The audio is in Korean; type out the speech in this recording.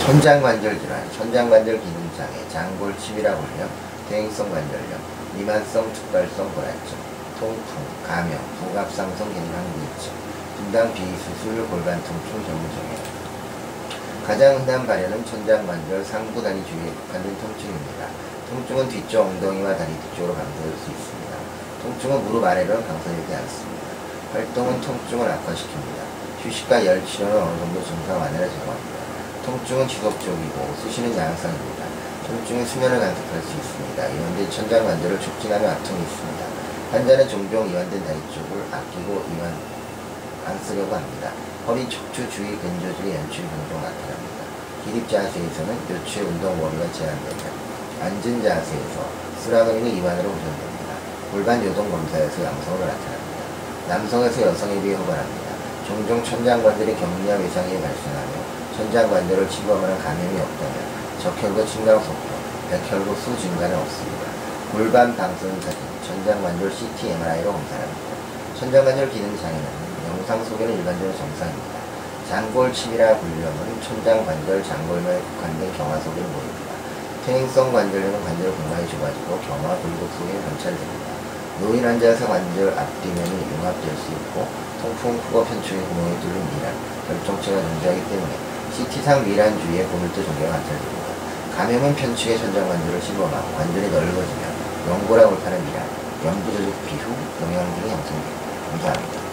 천장관절 질환, 천장관절 기능장애, 장골침이라 불려 대행성 관절염, 미만성 특발성 골환증, 통풍, 감염, 부갑상성 기능항진증, 분당 비수술 골반 통증 전문정형. 가장 흔한 발현은 천장관절 상부 다리 주위에 국한된 통증입니다. 통증은 뒤쪽 엉덩이와 다리 뒤쪽으로 강조될 수 있습니다. 통증은 무릎 아래로는 강조되지 않습니다. 활동은 통증을 악화시킵니다. 휴식과 열 치료는 어느 정도 증상 완화를 제공합니다. 통증은 지속적이고 수시는 양상입니다. 통증은 수면을 간섭할 수 있습니다. 이완된 천장 관절을 촉진하는 아픔이 있습니다. 환자는 종종 이완된 다리 쪽을 아끼고 이완 안 쓰려고 합니다. 허리 척추 주위 근조질의 연출이 종종 나타납니다. 기립 자세에서는 요추의 운동 범위가 제한되며 앉은 자세에서 쓰라그리는 이완으로 우선됩니다. 골반 요동 검사에서 양성으로 나타납니다. 남성에서 여성에 비해 호발합니다. 종종 천장관절의 격리와 외상이 발생하며 천장관절을 침범하는 감염이 없다면 적혈구 침강 속도, 백혈구 수 증가는 없습니다. 골반 방선 사진, 천장관절 CT, MRI로 검사합니다. 천장관절 기능 장애는 영상 속에는 일반적으로 정상입니다. 장골침이라 불리는 천장관절 장골면에 국한된 경화 속에 보입니다. 퇴행성 관절염은 관절 공간이 좁아지고 경화 굴곡 속에 관찰됩니다. 노인 환자에서 관절 앞뒤면이 융합될 수 있고 통풍, 후거 편충의 구멍이 뚫린 미란, 결정체가 존재하기 때문에 CT상 미란 주위에 고밀도 종괴가 관찰됩니다. 감염은 편충의 천장 관절을 침범하고 관절이 넓어지며 연골화 골판의 미란, 연부조직 비후, 영양 등이 형성됩니다. 감사합니다.